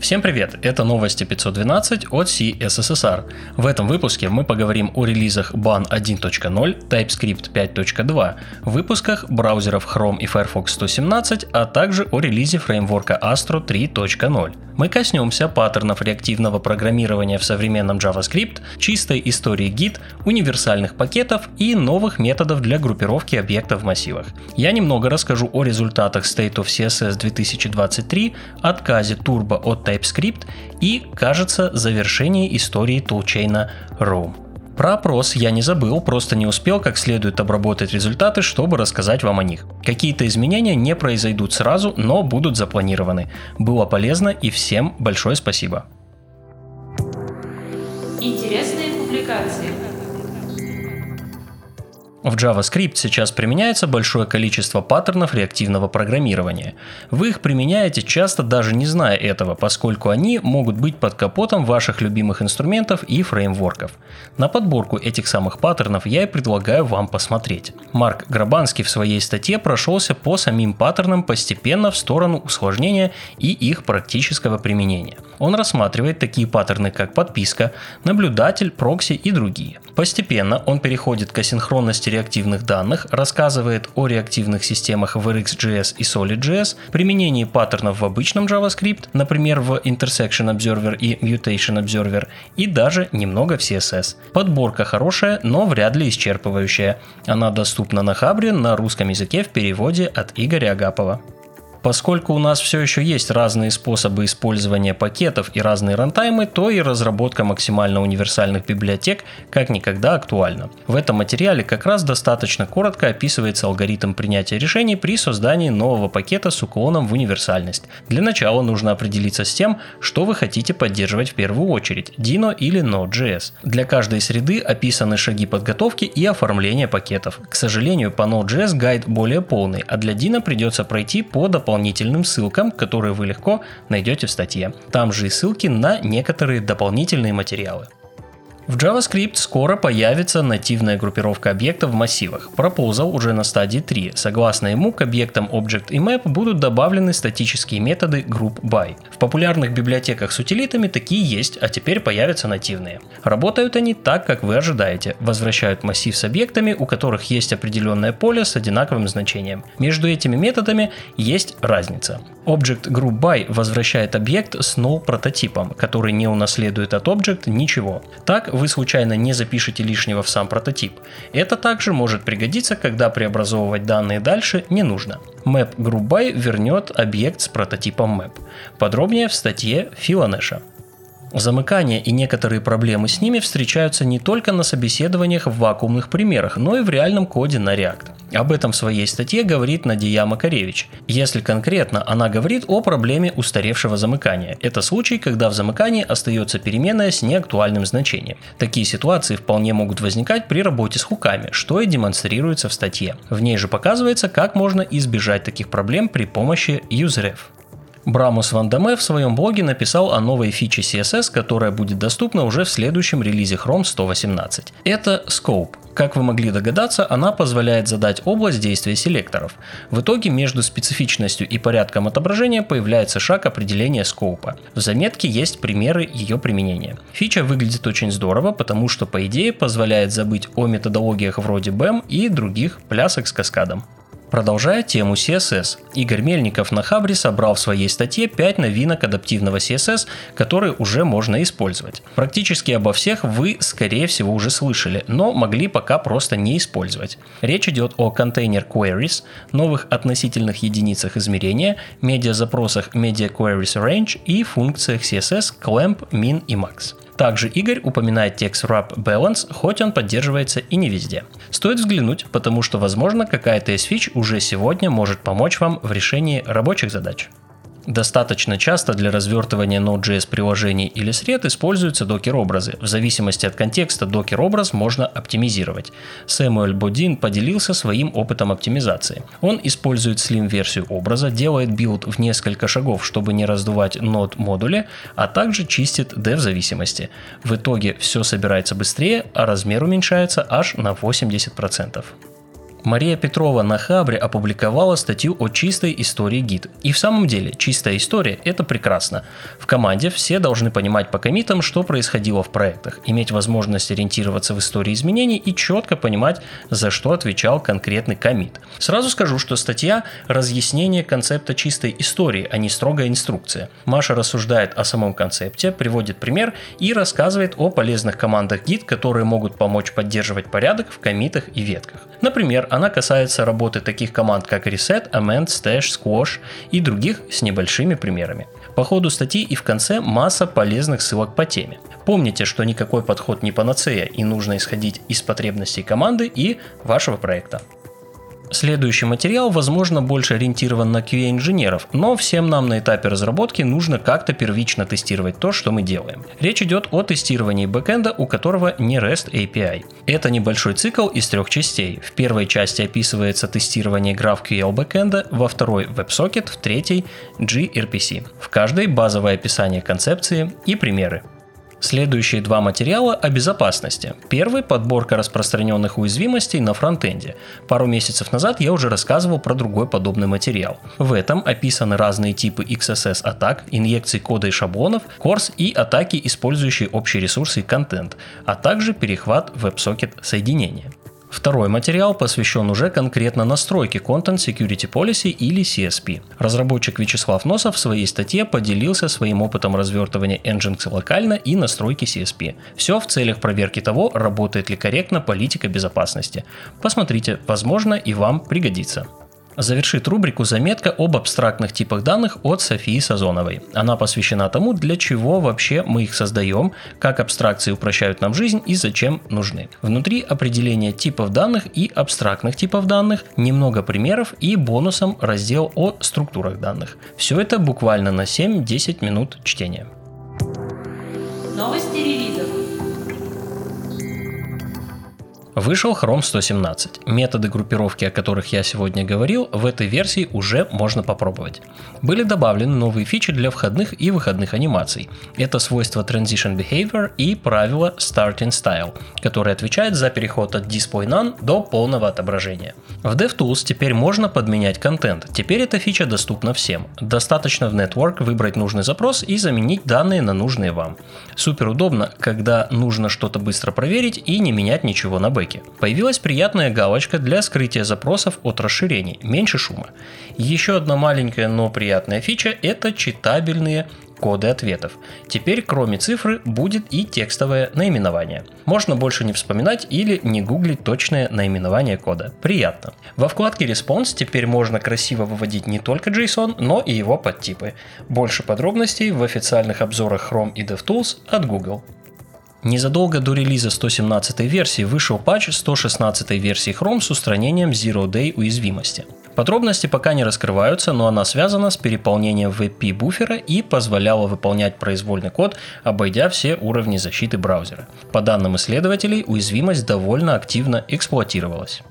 Всем привет, это новости 512 от CSSR. В этом выпуске мы поговорим о релизах BAN 1.0, TypeScript 5.2, выпусках браузеров Chrome и Firefox 117, а также о релизе фреймворка Astro 3.0. Мы коснемся паттернов реактивного программирования в современном JavaScript, чистой истории Git, универсальных пакетов и новых методов для группировки объектов в массивах. Я немного расскажу о результатах State of CSS 2023, отказе Turbo от TypeScript и, кажется, завершении истории тулчейна Roam. Про опрос я не забыл, просто не успел как следует обработать результаты, чтобы рассказать вам о них. Какие-то изменения не произойдут сразу, но будут запланированы. Было полезно и всем большое спасибо. Интересные В JavaScript сейчас применяется большое количество паттернов реактивного программирования. Вы их применяете часто даже не зная этого, поскольку они могут быть под капотом ваших любимых инструментов и фреймворков. На подборку этих самых паттернов я и предлагаю вам посмотреть. Марк Грабанский в своей статье прошелся по самим паттернам постепенно в сторону усложнения и их практического применения. Он рассматривает такие паттерны, как подписка, наблюдатель, прокси и другие. Постепенно он переходит к асинхронности реактивных данных, рассказывает о реактивных системах в RxJS и SolidJS, применении паттернов в обычном JavaScript, например, в Intersection Observer и Mutation Observer, и даже немного в CSS. Подборка хорошая, но вряд ли исчерпывающая. Она доступна на Хабре на русском языке в переводе от Игоря Агапова. Поскольку у нас все еще есть разные способы использования пакетов и разные рантаймы, то и разработка максимально универсальных библиотек как никогда актуальна. В этом материале как раз достаточно коротко описывается алгоритм принятия решений при создании нового пакета с уклоном в универсальность. Для начала нужно определиться с тем, что вы хотите поддерживать в первую очередь, Dino или Node.js. Для каждой среды описаны шаги подготовки и оформления пакетов. К сожалению, по Node.js гайд более полный, а для Dino придется пройти по дополнительным дополнительным ссылкам, которые вы легко найдете в статье. Там же и ссылки на некоторые дополнительные материалы. В JavaScript скоро появится нативная группировка объектов в массивах. Proposal уже на стадии 3. Согласно ему, к объектам Object и Map будут добавлены статические методы Group By. В популярных библиотеках с утилитами такие есть, а теперь появятся нативные. Работают они так, как вы ожидаете. Возвращают массив с объектами, у которых есть определенное поле с одинаковым значением. Между этими методами есть разница. Object Group By возвращает объект с null прототипом, который не унаследует от Object ничего. Так вы случайно не запишете лишнего в сам прототип. Это также может пригодиться, когда преобразовывать данные дальше не нужно. Map Group By вернет объект с прототипом Map. Подробнее в статье Филонеша. Замыкание и некоторые проблемы с ними встречаются не только на собеседованиях в вакуумных примерах, но и в реальном коде на React. Об этом в своей статье говорит Надия Макаревич. Если конкретно, она говорит о проблеме устаревшего замыкания. Это случай, когда в замыкании остается переменная с неактуальным значением. Такие ситуации вполне могут возникать при работе с хуками, что и демонстрируется в статье. В ней же показывается, как можно избежать таких проблем при помощи useref. Брамус Ван Даме в своем блоге написал о новой фиче CSS, которая будет доступна уже в следующем релизе Chrome 118. Это Scope. Как вы могли догадаться, она позволяет задать область действия селекторов. В итоге между специфичностью и порядком отображения появляется шаг определения скоупа. В заметке есть примеры ее применения. Фича выглядит очень здорово, потому что по идее позволяет забыть о методологиях вроде BEM и других плясок с каскадом. Продолжая тему CSS, Игорь Мельников на Хабре собрал в своей статье 5 новинок адаптивного CSS, которые уже можно использовать. Практически обо всех вы, скорее всего, уже слышали, но могли пока просто не использовать. Речь идет о контейнер queries, новых относительных единицах измерения, медиа-запросах Media Queries Range и функциях CSS clamp, min и max. Также Игорь упоминает текст wrap balance, хоть он поддерживается и не везде. Стоит взглянуть, потому что, возможно, какая-то из фич уже сегодня может помочь вам в решении рабочих задач. Достаточно часто для развертывания Node.js приложений или сред используются Docker-образы. В зависимости от контекста Docker-образ можно оптимизировать. Сэмюэль Бодин поделился своим опытом оптимизации. Он использует slim-версию образа, делает билд в несколько шагов, чтобы не раздувать Node модули, а также чистит dev-зависимости. В итоге все собирается быстрее, а размер уменьшается аж на 80%. Мария Петрова на Хабре опубликовала статью о чистой истории гид. И в самом деле, чистая история – это прекрасно. В команде все должны понимать по комитам, что происходило в проектах, иметь возможность ориентироваться в истории изменений и четко понимать, за что отвечал конкретный комит. Сразу скажу, что статья – разъяснение концепта чистой истории, а не строгая инструкция. Маша рассуждает о самом концепте, приводит пример и рассказывает о полезных командах гид, которые могут помочь поддерживать порядок в комитах и ветках. Например, она касается работы таких команд, как Reset, Amend, Stash, Squash и других с небольшими примерами. По ходу статьи и в конце масса полезных ссылок по теме. Помните, что никакой подход не панацея и нужно исходить из потребностей команды и вашего проекта. Следующий материал, возможно, больше ориентирован на QA-инженеров, но всем нам на этапе разработки нужно как-то первично тестировать то, что мы делаем. Речь идет о тестировании бэкэнда, у которого не REST API. Это небольшой цикл из трех частей. В первой части описывается тестирование GraphQL бэкэнда, во второй WebSocket, в третьей gRPC. В каждой базовое описание концепции и примеры. Следующие два материала о безопасности. Первый – подборка распространенных уязвимостей на фронтенде. Пару месяцев назад я уже рассказывал про другой подобный материал. В этом описаны разные типы XSS атак, инъекций кода и шаблонов, корс и атаки, использующие общие ресурсы и контент, а также перехват WebSocket соединения. Второй материал посвящен уже конкретно настройке Content Security Policy или CSP. Разработчик Вячеслав Носов в своей статье поделился своим опытом развертывания Nginx локально и настройки CSP. Все в целях проверки того, работает ли корректно политика безопасности. Посмотрите, возможно и вам пригодится завершит рубрику заметка об абстрактных типах данных от Софии Сазоновой. Она посвящена тому, для чего вообще мы их создаем, как абстракции упрощают нам жизнь и зачем нужны. Внутри определения типов данных и абстрактных типов данных, немного примеров и бонусом раздел о структурах данных. Все это буквально на 7-10 минут чтения. Новости Вышел Chrome 117. Методы группировки, о которых я сегодня говорил, в этой версии уже можно попробовать. Были добавлены новые фичи для входных и выходных анимаций. Это свойство Transition Behavior и правило Starting Style, которое отвечает за переход от Display None до полного отображения. В DevTools теперь можно подменять контент. Теперь эта фича доступна всем. Достаточно в Network выбрать нужный запрос и заменить данные на нужные вам. Супер удобно, когда нужно что-то быстро проверить и не менять ничего на бэке настройки. Появилась приятная галочка для скрытия запросов от расширений, меньше шума. Еще одна маленькая, но приятная фича – это читабельные коды ответов. Теперь, кроме цифры, будет и текстовое наименование. Можно больше не вспоминать или не гуглить точное наименование кода. Приятно. Во вкладке Response теперь можно красиво выводить не только JSON, но и его подтипы. Больше подробностей в официальных обзорах Chrome и DevTools от Google. Незадолго до релиза 117 версии вышел патч 116 версии Chrome с устранением Zero Day уязвимости. Подробности пока не раскрываются, но она связана с переполнением WebP буфера и позволяла выполнять произвольный код, обойдя все уровни защиты браузера. По данным исследователей, уязвимость довольно активно эксплуатировалась.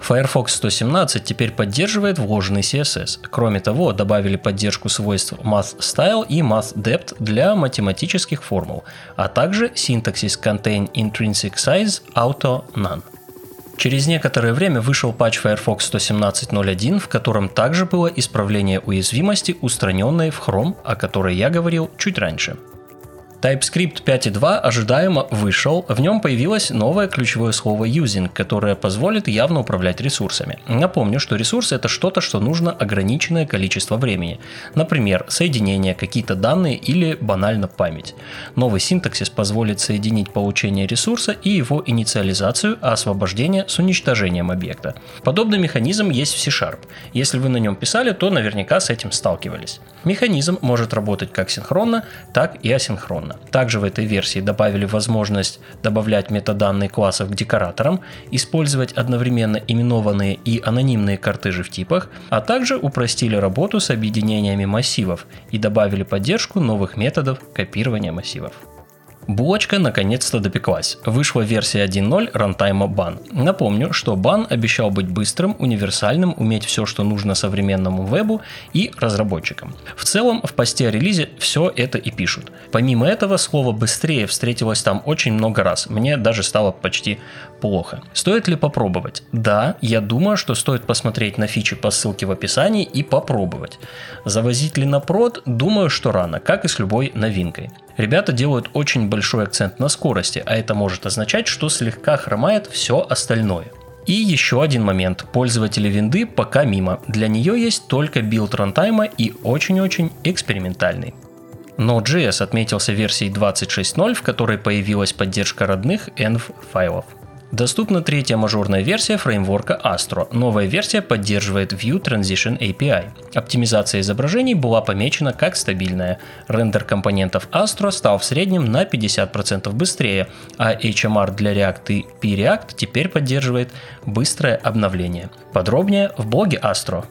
Firefox 117 теперь поддерживает вложенный CSS. Кроме того, добавили поддержку свойств MathStyle и MathDepth для математических формул, а также Syntaxis Contain Intrinsic Size Auto None. Через некоторое время вышел патч Firefox 117.01, в котором также было исправление уязвимости, устраненной в Chrome, о которой я говорил чуть раньше. TypeScript 5.2 ожидаемо вышел, в нем появилось новое ключевое слово using, которое позволит явно управлять ресурсами. Напомню, что ресурсы это что-то, что нужно ограниченное количество времени. Например, соединение, какие-то данные или банально память. Новый синтаксис позволит соединить получение ресурса и его инициализацию, а освобождение с уничтожением объекта. Подобный механизм есть в C-Sharp. Если вы на нем писали, то наверняка с этим сталкивались. Механизм может работать как синхронно, так и асинхронно. Также в этой версии добавили возможность добавлять метаданные классов к декораторам, использовать одновременно именованные и анонимные картежи в типах, а также упростили работу с объединениями массивов и добавили поддержку новых методов копирования массивов. Булочка наконец-то допеклась. Вышла версия 1.0 рантайма бан. Напомню, что бан обещал быть быстрым, универсальным, уметь все, что нужно современному вебу и разработчикам. В целом, в посте о релизе все это и пишут. Помимо этого, слово «быстрее» встретилось там очень много раз. Мне даже стало почти плохо. Стоит ли попробовать? Да, я думаю, что стоит посмотреть на фичи по ссылке в описании и попробовать. Завозить ли на прод? Думаю, что рано, как и с любой новинкой. Ребята делают очень большой акцент на скорости, а это может означать, что слегка хромает все остальное. И еще один момент. Пользователи винды пока мимо. Для нее есть только билд рантайма и очень-очень экспериментальный. Node.js отметился версией 26.0, в которой появилась поддержка родных env файлов. Доступна третья мажорная версия фреймворка Astro. Новая версия поддерживает View Transition API. Оптимизация изображений была помечена как стабильная. Рендер компонентов Astro стал в среднем на 50% быстрее, а HMR для React и P-React теперь поддерживает быстрое обновление. Подробнее в блоге Astro.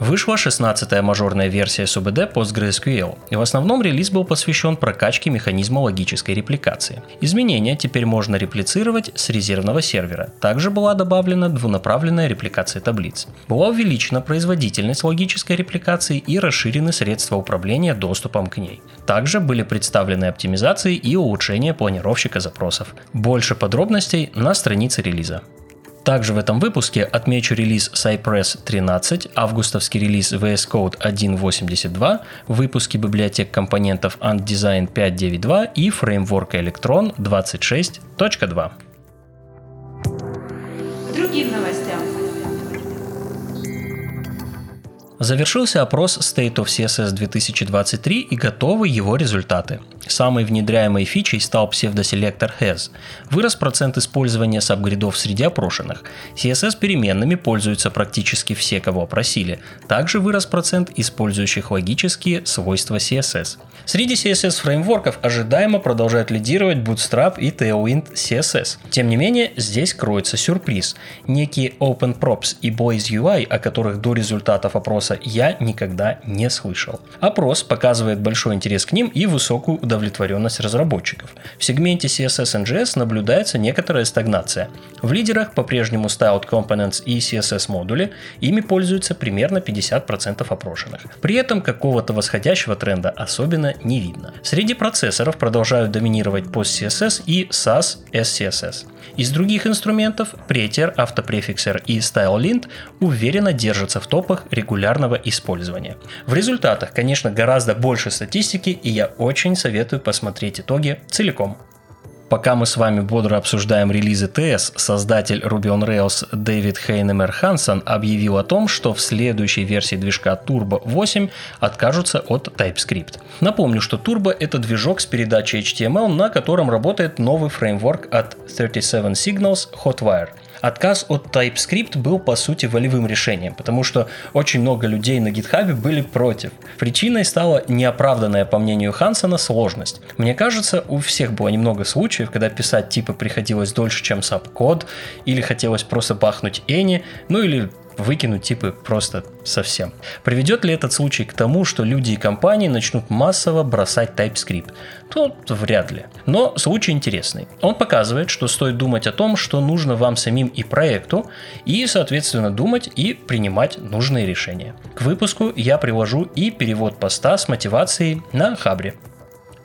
Вышла 16-я мажорная версия SUBD PostgreSQL, и в основном релиз был посвящен прокачке механизма логической репликации. Изменения теперь можно реплицировать с резервного сервера. Также была добавлена двунаправленная репликация таблиц. Была увеличена производительность логической репликации и расширены средства управления доступом к ней. Также были представлены оптимизации и улучшения планировщика запросов. Больше подробностей на странице релиза. Также в этом выпуске отмечу релиз Cypress 13, августовский релиз VS Code 1.82, выпуски библиотек компонентов AntDesign 5.9.2 и фреймворка Electron 26.2. Другим новостям. Завершился опрос State of CSS 2023 и готовы его результаты. Самой внедряемой фичей стал псевдоселектор has. Вырос процент использования сабгридов среди опрошенных. CSS переменными пользуются практически все, кого опросили. Также вырос процент использующих логические свойства CSS. Среди CSS фреймворков ожидаемо продолжают лидировать Bootstrap и Tailwind CSS. Тем не менее, здесь кроется сюрприз. Некие OpenProps и Blaze UI, о которых до результатов опроса я никогда не слышал. Опрос показывает большой интерес к ним и высокую удовлетворенность разработчиков. В сегменте CSS NGS наблюдается некоторая стагнация. В лидерах по-прежнему Styled Components и CSS модули, ими пользуются примерно 50% опрошенных. При этом какого-то восходящего тренда особенно не видно. Среди процессоров продолжают доминировать PostCSS и SAS SCSS. Из других инструментов Prettier, Autoprefixer и StyleLint уверенно держатся в топах регулярного использования. В результатах, конечно, гораздо больше статистики, и я очень советую посмотреть итоги целиком. Пока мы с вами бодро обсуждаем релизы ТС, создатель Ruby on Rails Дэвид Хейнемер Хансен объявил о том, что в следующей версии движка Turbo 8 откажутся от TypeScript. Напомню, что Turbo это движок с передачей HTML, на котором работает новый фреймворк от 37 Signals Hotwire – Отказ от TypeScript был по сути волевым решением, потому что очень много людей на GitHub были против. Причиной стала неоправданная, по мнению Хансона, сложность. Мне кажется, у всех было немного случаев, когда писать типа приходилось дольше, чем саб-код, или хотелось просто бахнуть Эни, ну или выкинуть типы просто совсем. Приведет ли этот случай к тому, что люди и компании начнут массово бросать TypeScript? Тут вряд ли. Но случай интересный. Он показывает, что стоит думать о том, что нужно вам самим и проекту, и, соответственно, думать и принимать нужные решения. К выпуску я привожу и перевод поста с мотивацией на Хабре.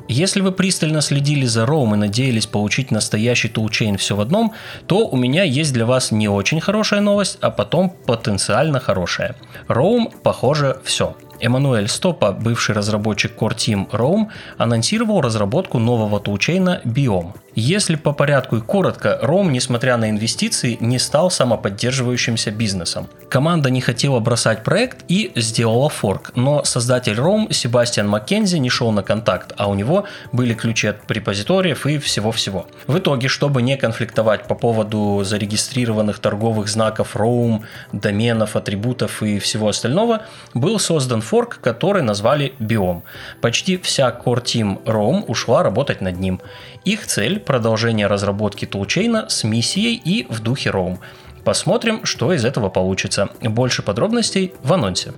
Если вы пристально следили за Роум и надеялись получить настоящий тулчейн все в одном, то у меня есть для вас не очень хорошая новость, а потом потенциально хорошая. Роум, похоже, все. Эммануэль Стопа, бывший разработчик Core Team Roam, анонсировал разработку нового тулчейна Biome. Если по порядку и коротко, Ром, несмотря на инвестиции, не стал самоподдерживающимся бизнесом. Команда не хотела бросать проект и сделала форк, но создатель Ром Себастьян Маккензи не шел на контакт, а у него были ключи от репозиториев и всего-всего. В итоге, чтобы не конфликтовать по поводу зарегистрированных торговых знаков Roam, доменов, атрибутов и всего остального, был создан форк, который назвали Biome. Почти вся Core Team Roam ушла работать над ним. Их цель – продолжение разработки тулчейна с миссией и в духе Roam. Посмотрим, что из этого получится. Больше подробностей в анонсе.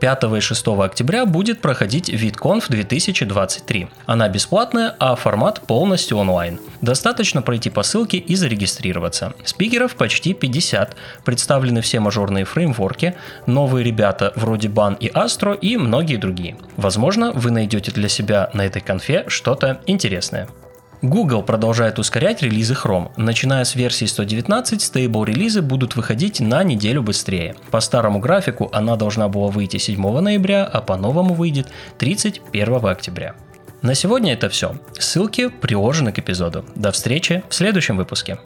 5 и 6 октября будет проходить VidConf 2023. Она бесплатная, а формат полностью онлайн. Достаточно пройти по ссылке и зарегистрироваться. Спикеров почти 50, представлены все мажорные фреймворки, новые ребята вроде Ban и Astro и многие другие. Возможно, вы найдете для себя на этой конфе что-то интересное. Google продолжает ускорять релизы Chrome. Начиная с версии 119, стейбл релизы будут выходить на неделю быстрее. По старому графику она должна была выйти 7 ноября, а по новому выйдет 31 октября. На сегодня это все. Ссылки приложены к эпизоду. До встречи в следующем выпуске.